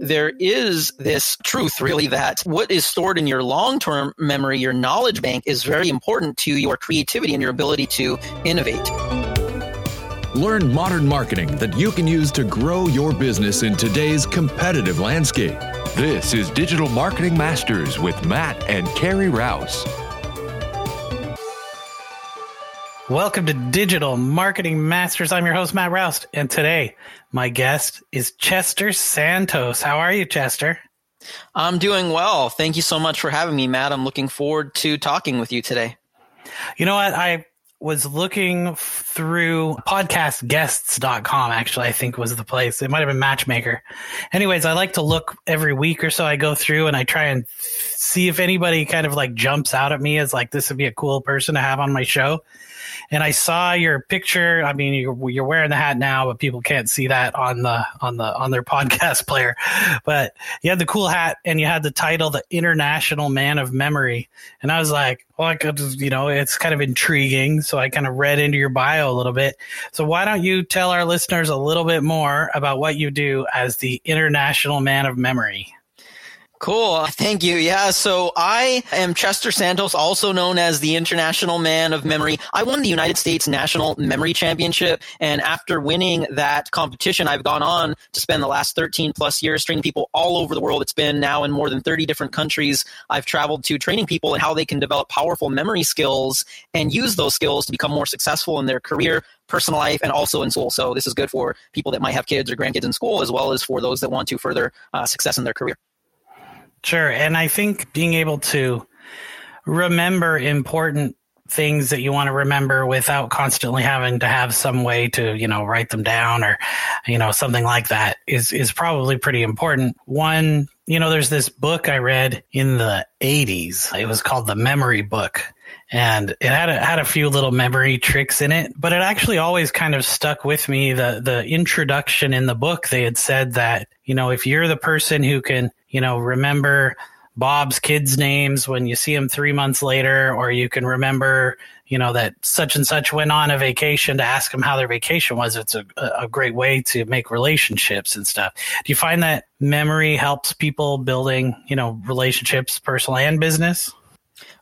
there is this truth really that what is stored in your long-term memory, your knowledge bank is very important to your creativity and your ability to innovate. Learn modern marketing that you can use to grow your business in today's competitive landscape. This is Digital Marketing Masters with Matt and Carrie Rouse. Welcome to Digital Marketing Masters. I'm your host, Matt Rouse, and today my guest is Chester Santos. How are you, Chester? I'm doing well. Thank you so much for having me, Matt. I'm looking forward to talking with you today. You know what? I was looking through podcastguests.com actually i think was the place it might have been matchmaker anyways i like to look every week or so i go through and i try and see if anybody kind of like jumps out at me as like this would be a cool person to have on my show and I saw your picture. I mean, you're, you're wearing the hat now, but people can't see that on the on the on their podcast player. But you had the cool hat, and you had the title, "The International Man of Memory," and I was like, well, I could, you know, it's kind of intriguing. So I kind of read into your bio a little bit. So why don't you tell our listeners a little bit more about what you do as the International Man of Memory? Cool. Thank you. Yeah. So I am Chester Santos, also known as the International Man of Memory. I won the United States National Memory Championship. And after winning that competition, I've gone on to spend the last 13 plus years training people all over the world. It's been now in more than 30 different countries. I've traveled to training people and how they can develop powerful memory skills and use those skills to become more successful in their career, personal life and also in school. So this is good for people that might have kids or grandkids in school, as well as for those that want to further uh, success in their career. Sure. And I think being able to remember important things that you want to remember without constantly having to have some way to, you know, write them down or, you know, something like that is, is probably pretty important. One, you know, there's this book I read in the 80s. It was called The Memory Book and it had a, had a few little memory tricks in it, but it actually always kind of stuck with me. The the introduction in the book, they had said that you know if you're the person who can you know, remember Bob's kids' names when you see them three months later, or you can remember, you know, that such and such went on a vacation to ask them how their vacation was. It's a, a great way to make relationships and stuff. Do you find that memory helps people building, you know, relationships, personal and business?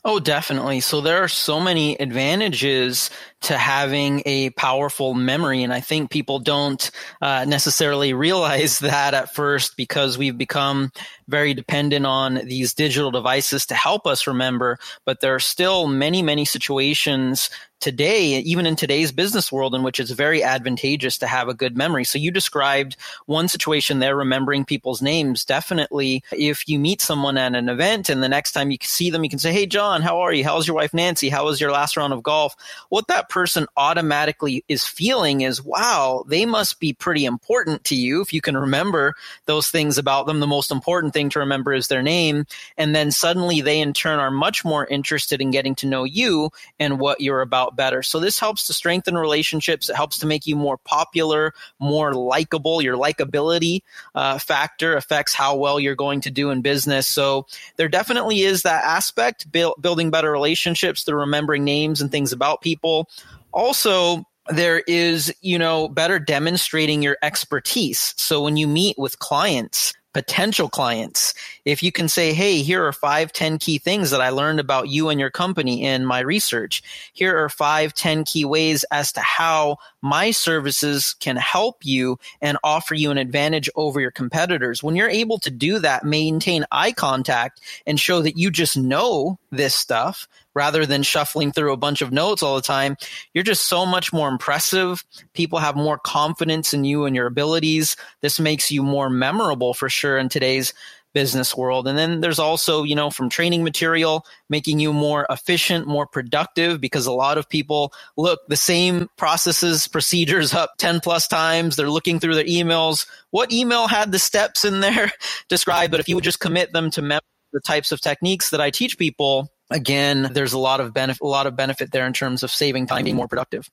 Oh, definitely. So there are so many advantages to having a powerful memory. And I think people don't uh, necessarily realize that at first because we've become very dependent on these digital devices to help us remember. But there are still many, many situations today, even in today's business world, in which it's very advantageous to have a good memory. So you described one situation there, remembering people's names. Definitely, if you meet someone at an event and the next time you see them, you can say, Hey, John, how are you? How's your wife, Nancy? How was your last round of golf? What that person automatically is feeling is, wow, they must be pretty important to you. If you can remember those things about them, the most important thing to remember is their name. And then suddenly they in turn are much more interested in getting to know you and what you're about better. So this helps to strengthen relationships. It helps to make you more popular, more likable. Your likability uh, factor affects how well you're going to do in business. So there definitely is that aspect, build, building better relationships through remembering names and things about people. Also, there is, you know, better demonstrating your expertise. So when you meet with clients, potential clients, if you can say, Hey, here are five, 10 key things that I learned about you and your company in my research. Here are five, 10 key ways as to how my services can help you and offer you an advantage over your competitors. When you're able to do that, maintain eye contact and show that you just know this stuff, rather than shuffling through a bunch of notes all the time, you're just so much more impressive. People have more confidence in you and your abilities. This makes you more memorable for sure in today's business world. And then there's also, you know, from training material, making you more efficient, more productive, because a lot of people look the same processes, procedures up 10 plus times. They're looking through their emails. What email had the steps in there described? But if you would just commit them to mem- the types of techniques that I teach people, again, there's a lot of benefit, a lot of benefit there in terms of saving time, being more productive.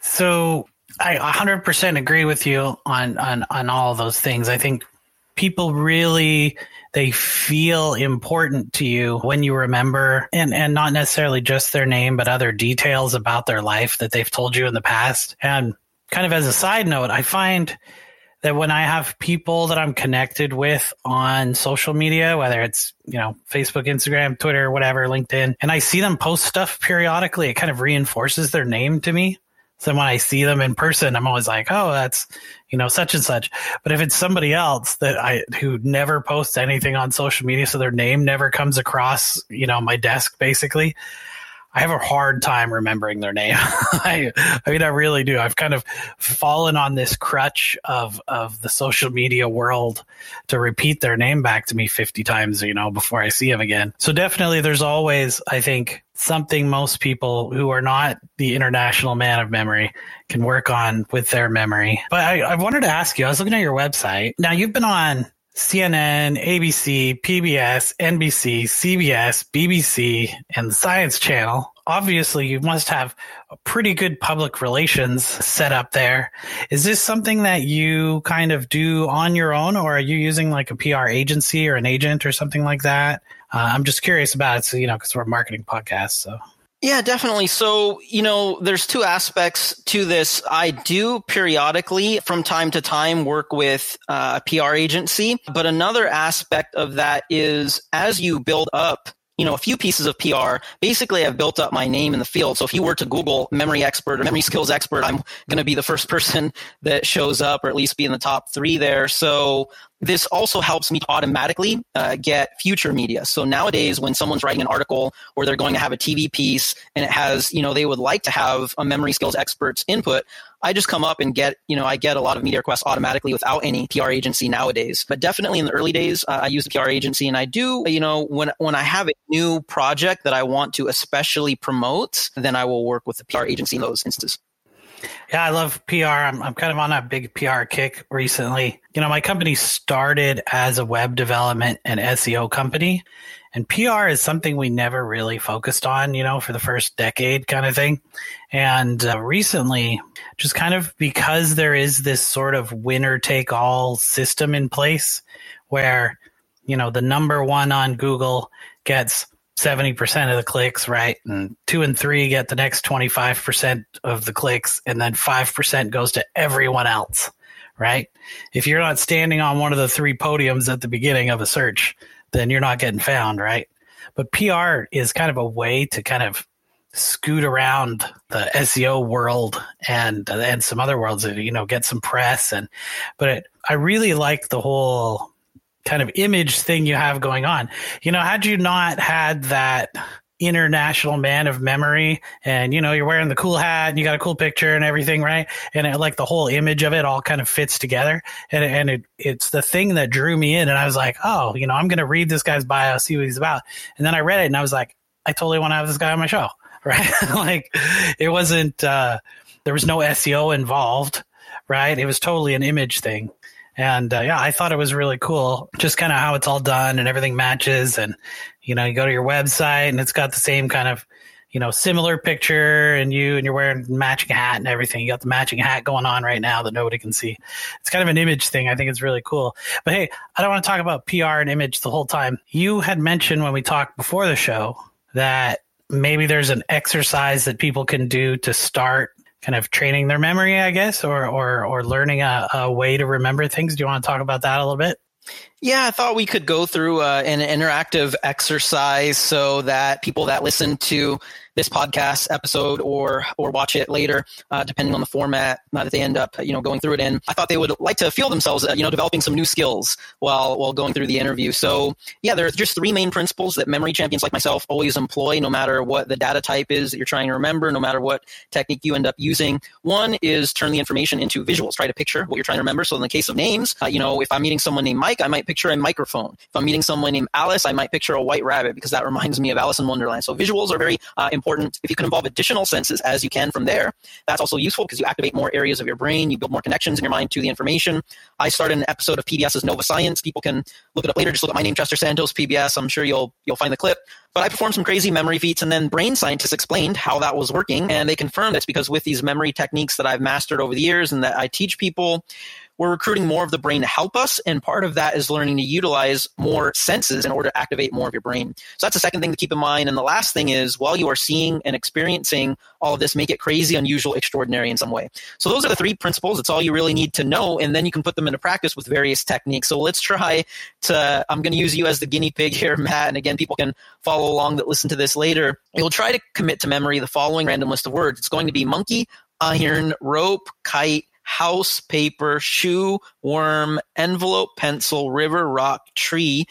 So I 100% agree with you on, on, on all those things. I think people really, they feel important to you when you remember and, and not necessarily just their name, but other details about their life that they've told you in the past. And kind of as a side note, I find that when I have people that I'm connected with on social media, whether it's, you know, Facebook, Instagram, Twitter, whatever, LinkedIn, and I see them post stuff periodically, it kind of reinforces their name to me. So when I see them in person, I'm always like, oh, that's, you know, such and such. But if it's somebody else that I, who never posts anything on social media, so their name never comes across, you know, my desk basically, I have a hard time remembering their name. I, I mean, I really do. I've kind of fallen on this crutch of of the social media world to repeat their name back to me 50 times, you know, before I see them again. So definitely there's always, I think, something most people who are not the international man of memory can work on with their memory. But I, I wanted to ask you, I was looking at your website. Now you've been on CNN, ABC, PBS, NBC, CBS, BBC, and the Science Channel. Obviously, you must have a pretty good public relations set up there. Is this something that you kind of do on your own, or are you using like a PR agency or an agent or something like that? Uh, I'm just curious about it. So, you know, because we're a marketing podcast. So. Yeah, definitely. So, you know, there's two aspects to this. I do periodically, from time to time, work with uh, a PR agency. But another aspect of that is as you build up you know, a few pieces of PR. Basically, I've built up my name in the field. So if you were to Google memory expert or memory skills expert, I'm going to be the first person that shows up or at least be in the top three there. So this also helps me automatically uh, get future media. So nowadays, when someone's writing an article or they're going to have a TV piece and it has, you know, they would like to have a memory skills expert's input, I just come up and get, you know, I get a lot of media requests automatically without any PR agency nowadays. But definitely in the early days, uh, I use a PR agency and I do, you know, when, when I have a new project that I want to especially promote, then I will work with the PR agency in those instances. Yeah, I love PR. I'm, I'm kind of on a big PR kick recently. You know, my company started as a web development and SEO company, and PR is something we never really focused on, you know, for the first decade kind of thing. And uh, recently, just kind of because there is this sort of winner take all system in place where, you know, the number one on Google gets 70% of the clicks, right? And two and three get the next 25% of the clicks, and then 5% goes to everyone else, right? If you're not standing on one of the three podiums at the beginning of a search, then you're not getting found, right? But PR is kind of a way to kind of scoot around the SEO world and and some other worlds, you know, get some press and but it, I really like the whole kind of image thing you have going on. You know, had you not had that international man of memory and you know you're wearing the cool hat and you got a cool picture and everything right? And it, like the whole image of it all kind of fits together. And, and it, it's the thing that drew me in and i was like oh you know i'm going to read this guy's bio see what he's about. And then i read it and i was like i totally want to have this guy on my show right? Like it wasn't uh there was no seo involved right? It was totally an image thing and uh, yeah, I thought it was really cool, just kind of how it's all done and everything matches. And you know, you go to your website and it's got the same kind of you know similar picture and you and you're wearing matching hat and everything. You got the matching hat going on right now that nobody can see. It's kind of an image thing. I think it's really cool. But hey, I don't want to talk about PR and image the whole time. You had mentioned when we talked before the show that maybe there's an exercise that people can do to start kind of training their memory, I guess, or or or learning a, a way to remember things. Do you want to talk about that a little bit? Yeah, I thought we could go through uh, an interactive exercise so that people that listen to this podcast episode or or watch it later, uh, depending on the format that they end up you know going through it in. I thought they would like to feel themselves uh, you know developing some new skills while while going through the interview. So yeah, there's just three main principles that memory champions like myself always employ, no matter what the data type is that you're trying to remember, no matter what technique you end up using. One is turn the information into visuals. Try to picture what you're trying to remember. So in the case of names, uh, you know if I'm meeting someone named Mike, I might picture a microphone. If I'm meeting someone named Alice, I might picture a white rabbit because that reminds me of Alice in Wonderland. So visuals are very uh, important. If you can involve additional senses as you can from there. That's also useful because you activate more areas of your brain, you build more connections in your mind to the information. I started an episode of PBS's Nova Science. People can look it up later. Just look at my name, Chester Santos, PBS. I'm sure you'll you'll find the clip. But I performed some crazy memory feats, and then brain scientists explained how that was working, and they confirmed it's because with these memory techniques that I've mastered over the years and that I teach people, we're recruiting more of the brain to help us. And part of that is learning to utilize more senses in order to activate more of your brain. So that's the second thing to keep in mind. And the last thing is while you are seeing and experiencing all of this, make it crazy, unusual, extraordinary in some way. So those are the three principles. It's all you really need to know. And then you can put them into practice with various techniques. So let's try to, I'm going to use you as the guinea pig here, Matt. And again, people can follow along that listen to this later. You'll try to commit to memory the following random list of words. It's going to be monkey, iron, rope, kite, house, paper, shoe, worm, envelope, pencil, river, rock, tree,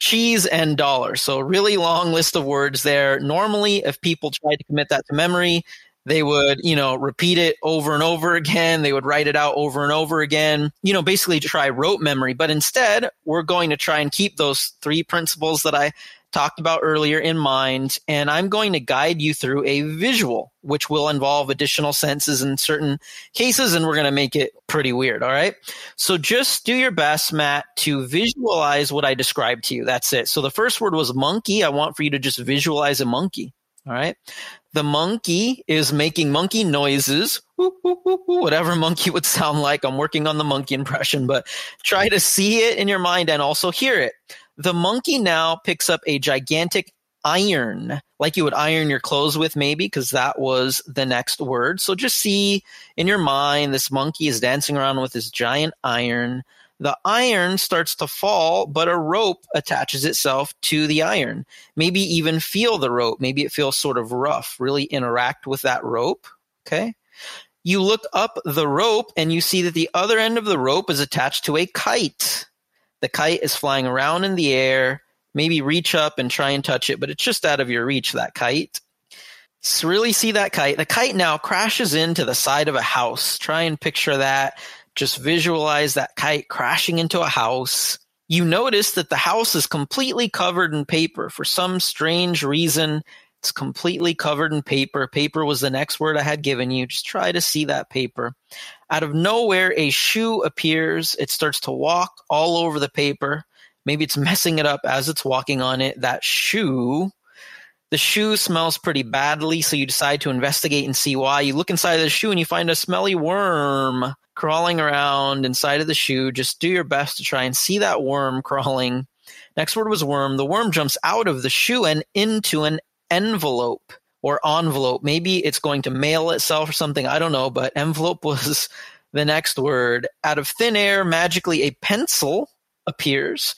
cheese, and dollar. So, really long list of words there. Normally, if people tried to commit that to memory, they would, you know, repeat it over and over again. They would write it out over and over again, you know, basically try rote memory. But instead, we're going to try and keep those three principles that I talked about earlier in mind, and I'm going to guide you through a visual, which will involve additional senses in certain cases, and we're going to make it pretty weird. All right. So just do your best, Matt, to visualize what I described to you. That's it. So the first word was monkey. I want for you to just visualize a monkey. All right. The monkey is making monkey noises, whatever monkey would sound like. I'm working on the monkey impression, but try to see it in your mind and also hear it. The monkey now picks up a gigantic iron, like you would iron your clothes with, maybe, because that was the next word. So just see in your mind this monkey is dancing around with this giant iron. The iron starts to fall, but a rope attaches itself to the iron. Maybe even feel the rope. Maybe it feels sort of rough. Really interact with that rope. Okay. You look up the rope and you see that the other end of the rope is attached to a kite. The kite is flying around in the air. Maybe reach up and try and touch it, but it's just out of your reach, that kite. So really see that kite. The kite now crashes into the side of a house. Try and picture that. Just visualize that kite crashing into a house. You notice that the house is completely covered in paper. For some strange reason, it's completely covered in paper. Paper was the next word I had given you. Just try to see that paper. Out of nowhere, a shoe appears. It starts to walk all over the paper. Maybe it's messing it up as it's walking on it. That shoe, the shoe smells pretty badly, so you decide to investigate and see why. You look inside the shoe and you find a smelly worm crawling around inside of the shoe. Just do your best to try and see that worm crawling. Next word was worm. The worm jumps out of the shoe and into an envelope or envelope. Maybe it's going to mail itself or something. I don't know, but envelope was the next word. Out of thin air, magically a pencil appears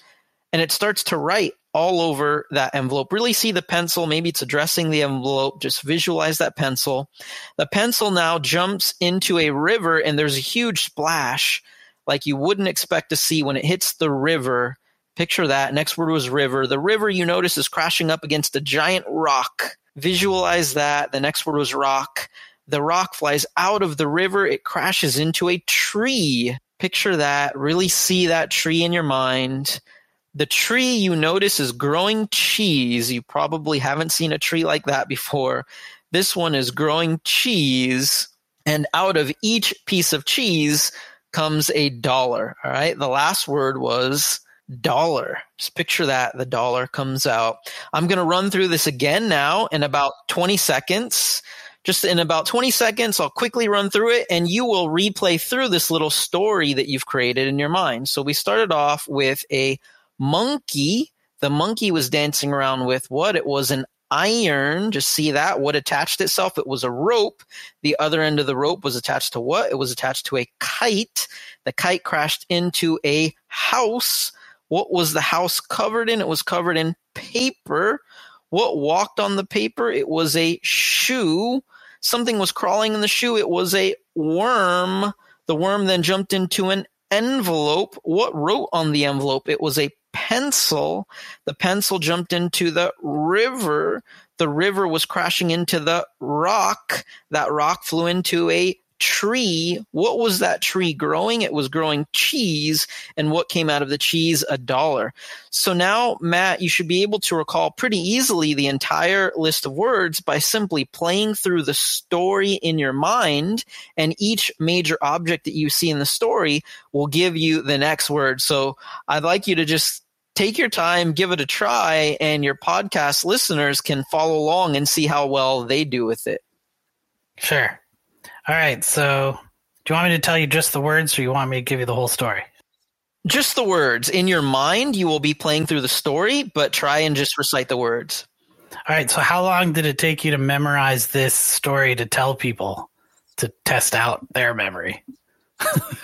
and it starts to write all over that envelope. Really see the pencil. Maybe it's addressing the envelope. Just visualize that pencil. The pencil now jumps into a river and there's a huge splash like you wouldn't expect to see when it hits the river. Picture that. Next word was river. The river you notice is crashing up against a giant rock. Visualize that. The next word was rock. The rock flies out of the river. It crashes into a tree. Picture that. Really see that tree in your mind. The tree you notice is growing cheese. You probably haven't seen a tree like that before. This one is growing cheese. And out of each piece of cheese comes a dollar. All right. The last word was dollar. Just picture that. The dollar comes out. I'm going to run through this again now in about 20 seconds. Just in about 20 seconds, I'll quickly run through it and you will replay through this little story that you've created in your mind. So we started off with a monkey. The monkey was dancing around with what? It was an iron. Just see that. What attached itself? It was a rope. The other end of the rope was attached to what? It was attached to a kite. The kite crashed into a house. What was the house covered in? It was covered in paper. What walked on the paper? It was a shoe. Something was crawling in the shoe. It was a worm. The worm then jumped into an envelope. What wrote on the envelope? It was a pencil. The pencil jumped into the river. The river was crashing into the rock. That rock flew into a tree. What was that tree growing? It was growing cheese. And what came out of the cheese? A dollar. So now, Matt, you should be able to recall pretty easily the entire list of words by simply playing through the story in your mind. And each major object that you see in the story will give you the next word. So I'd like you to just take your time, give it a try, and your podcast listeners can follow along and see how well they do with it. Sure. All right, so Do you want me to tell you just the words or you want me to give you the whole story? Just the words. In your mind, you will be playing through the story, but try and just recite the words. All right. So, how long did it take you to memorize this story to tell people to test out their memory?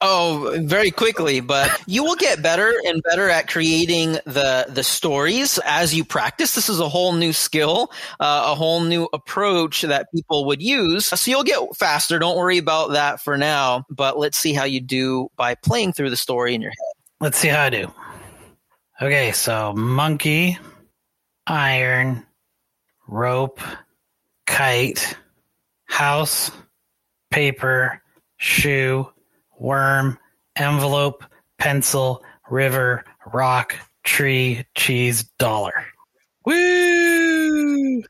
Oh, very quickly, but you will get better and better at creating the the stories as you practice. This is a whole new skill, uh, a whole new approach that people would use. So you'll get faster. Don't worry about that for now. But let's see how you do by playing through the story in your head. Let's see how I do. Okay, so monkey, iron, rope, kite, house, paper, shoe worm, envelope, pencil, river, rock, tree, cheese, dollar. Woo!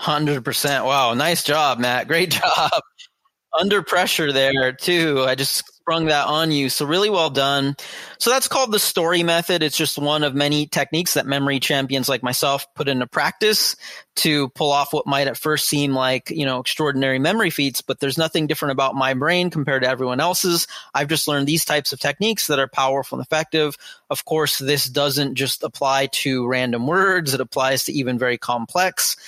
100%. Wow. Nice job, Matt. Great job. Under pressure there, too. I just sprung that on you. So really well done. So that's called the story method. It's just one of many techniques that memory champions like myself put into practice to pull off what might at first seem like, you know, extraordinary memory feats, but there's nothing different about my brain compared to everyone else's. I've just learned these types of techniques that are powerful and effective. Of course, this doesn't just apply to random words. It applies to even very complex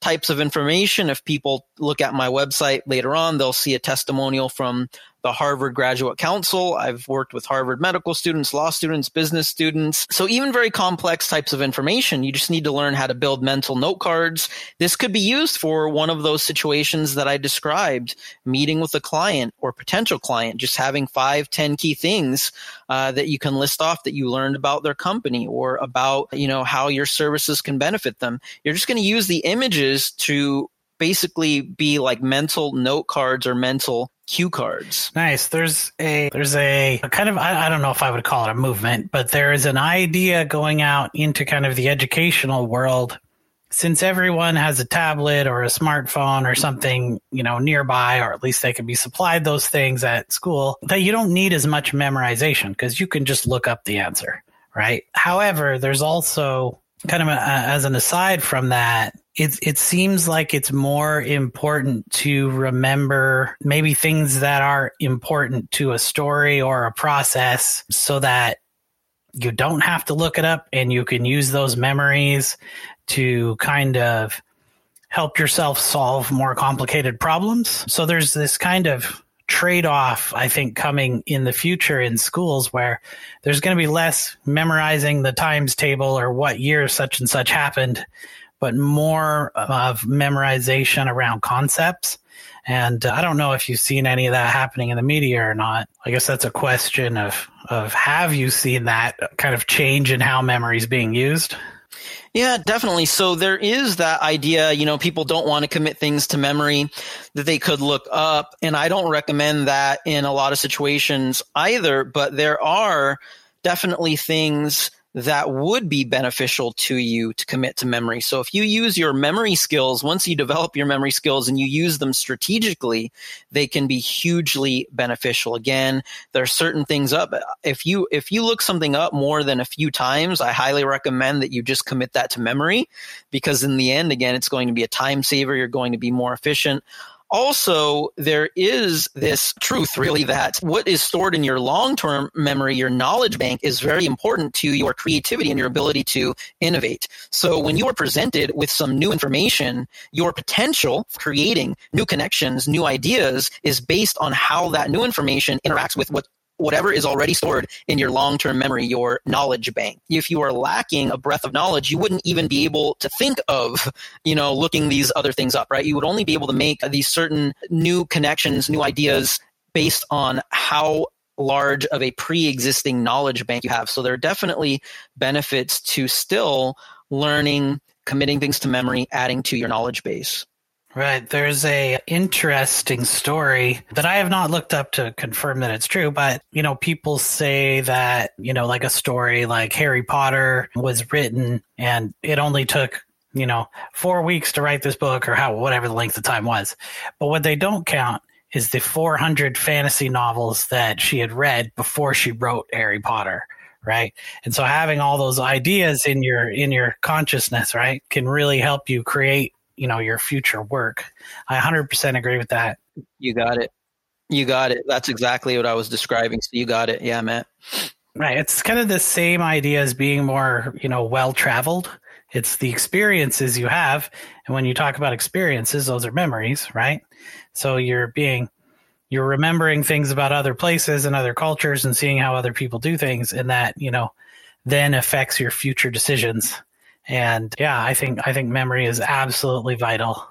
types of information. If people look at my website later on, they'll see a testimonial from the Harvard Graduate Council. I've worked with Harvard medical students, law students, business students. So even very complex types of information, you just need to learn how to build mental note cards. This could be used for one of those situations that I described, meeting with a client or potential client, just having five, ten key things uh, that you can list off that you learned about their company or about, you know, how your services can benefit them. You're just going to use the images to basically be like mental note cards or mental cue cards. Nice. There's a there's a, a kind of I, I, don't know if I would call it a movement, but there is an idea going out into kind of the educational world. Since everyone has a tablet or a smartphone or something, you know, nearby, or at least they can be supplied those things at school, that you don't need as much memorization because you can just look up the answer, right? However, there's also kind of a, as an aside from that, it it seems like it's more important to remember maybe things that are important to a story or a process so that you don't have to look it up and you can use those memories to kind of help yourself solve more complicated problems. So there's this kind of trade off, I think, coming in the future in schools where there's going to be less memorizing the times table or what year such and such happened but more of memorization around concepts. And uh, I don't know if you've seen any of that happening in the media or not. I guess that's a question of of have you seen that kind of change in how memory is being used? Yeah, definitely. So there is that idea, you know, people don't want to commit things to memory that they could look up. And I don't recommend that in a lot of situations either, but there are definitely things that would be beneficial to you to commit to memory. So if you use your memory skills, once you develop your memory skills and you use them strategically, they can be hugely beneficial. Again, there are certain things up. If you, if you look something up more than a few times, I highly recommend that you just commit that to memory because in the end, again, it's going to be a time saver. You're going to be more efficient also there is this truth really that what is stored in your long-term memory your knowledge bank is very important to your creativity and your ability to innovate. So when you are presented with some new information your potential creating new connections new ideas is based on how that new information interacts with what whatever is already stored in your long term memory, your knowledge bank. If you are lacking a breadth of knowledge, you wouldn't even be able to think of, you know, looking these other things up, right? You would only be able to make these certain new connections, new ideas based on how large of a pre existing knowledge bank you have. So there are definitely benefits to still learning, committing things to memory, adding to your knowledge base. Right. There's a interesting story that I have not looked up to confirm that it's true, but you know, people say that, you know, like a story like Harry Potter was written and it only took, you know, four weeks to write this book or how whatever the length of time was. But what they don't count is the 400 fantasy novels that she had read before she wrote Harry Potter right and so having all those ideas in your in your consciousness right can really help you create you know your future work. I 100% agree with that. You got it. You got it. That's exactly what I was describing. So you got it. Yeah, Matt. Right. It's kind of the same idea as being more, you know, well traveled. It's the experiences you have. And when you talk about experiences, those are memories, right? So you're being, you're remembering things about other places and other cultures and seeing how other people do things. And that, you know, then affects your future decisions. And yeah, I think, I think memory is absolutely vital.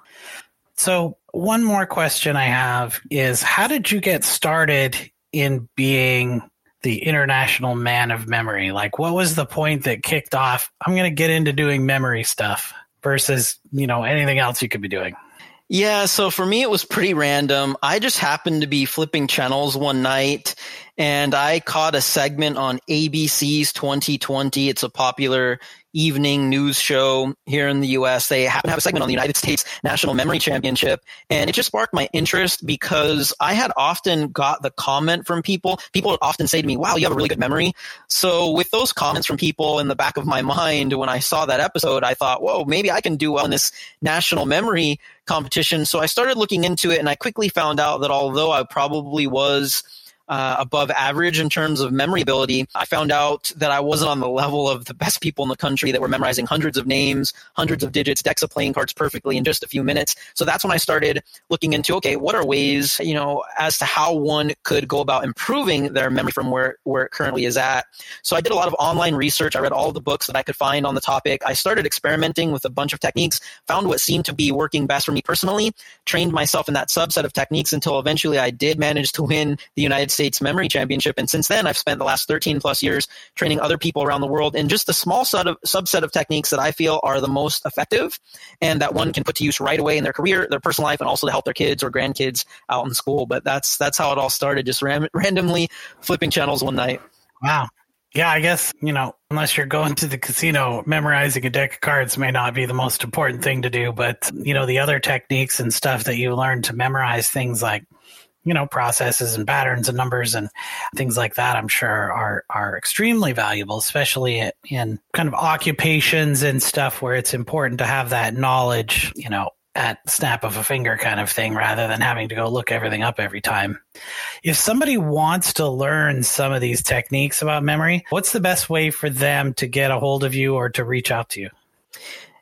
So one more question I have is how did you get started in being the international man of memory? Like what was the point that kicked off I'm going to get into doing memory stuff versus, you know, anything else you could be doing? Yeah, so for me, it was pretty random. I just happened to be flipping channels one night and I caught a segment on ABC's 2020. It's a popular evening news show here in the US. They happen to have a segment on the United States National Memory Championship. And it just sparked my interest because I had often got the comment from people. People would often say to me, wow, you have a really good memory. So with those comments from people in the back of my mind, when I saw that episode, I thought, whoa, maybe I can do well in this national memory competition. So I started looking into it and I quickly found out that although I probably was uh, above average in terms of memory ability, I found out that I wasn't on the level of the best people in the country that were memorizing hundreds of names, hundreds of digits, decks of playing cards perfectly in just a few minutes. So that's when I started looking into okay, what are ways, you know, as to how one could go about improving their memory from where, where it currently is at. So I did a lot of online research. I read all the books that I could find on the topic. I started experimenting with a bunch of techniques, found what seemed to be working best for me personally, trained myself in that subset of techniques until eventually I did manage to win the United States Memory Championship. And since then, I've spent the last 13 plus years training other people around the world in just a small set of, subset of techniques that I feel are the most effective and that one can put to use right away in their career, their personal life, and also to help their kids or grandkids out in school. But that's that's how it all started, just ram- randomly flipping channels one night. Wow. Yeah, I guess, you know, unless you're going to the casino, memorizing a deck of cards may not be the most important thing to do. But, you know, the other techniques and stuff that you learn to memorize things like you know processes and patterns and numbers and things like that i'm sure are are extremely valuable especially in kind of occupations and stuff where it's important to have that knowledge you know at snap of a finger kind of thing rather than having to go look everything up every time. If somebody wants to learn some of these techniques about memory what's the best way for them to get a hold of you or to reach out to you?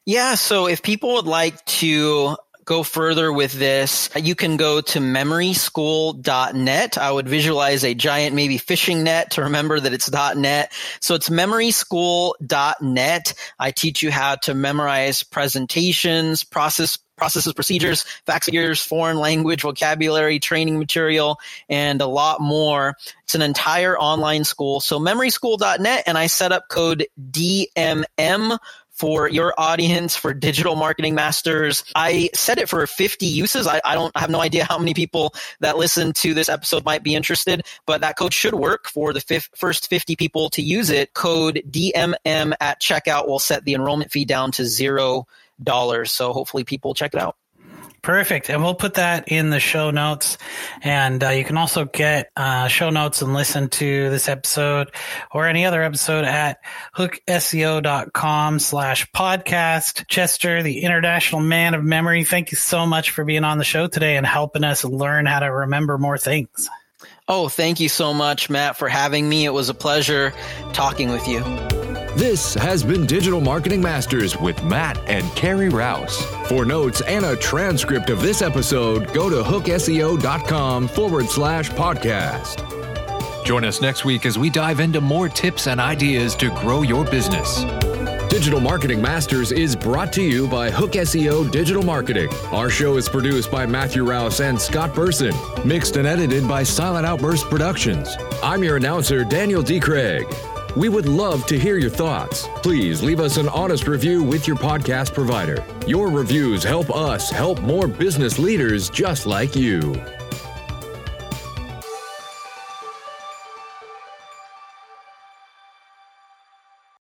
Yeah, so if people would like to go further with this, you can go to memoryschool.net. I would visualize a giant, maybe fishing net to remember that it's .net. So it's memoryschool.net. I teach you how to memorize presentations, process processes, procedures, facts, figures, foreign language, vocabulary, training material, and a lot more. It's an entire online school. So memoryschool.net and I set up code DMM for your audience, for digital marketing masters. I set it for 50 uses. I, I, don't I have no idea how many people that listen to this episode might be interested, but that code should work for the fif- first 50 people to use it. Code DMM at checkout will set the enrollment fee down to zero dollars. So hopefully people check it out. Perfect. And we'll put that in the show notes. And uh, you can also get uh, show notes and listen to this episode or any other episode at hookseo.com slash podcast. Chester, the international man of memory, thank you so much for being on the show today and helping us learn how to remember more things. Oh, thank you so much, Matt, for having me. It was a pleasure talking with you. This has been Digital Marketing Masters with Matt and Carrie Rouse. For notes and a transcript of this episode, go to hookseo.com forward slash podcast. Join us next week as we dive into more tips and ideas to grow your business. Digital Marketing Masters is brought to you by Hook SEO Digital Marketing. Our show is produced by Matthew Rouse and Scott Burson, mixed and edited by Silent Outburst Productions. I'm your announcer, Daniel D. Craig. We would love to hear your thoughts. Please leave us an honest review with your podcast provider. Your reviews help us help more business leaders just like you.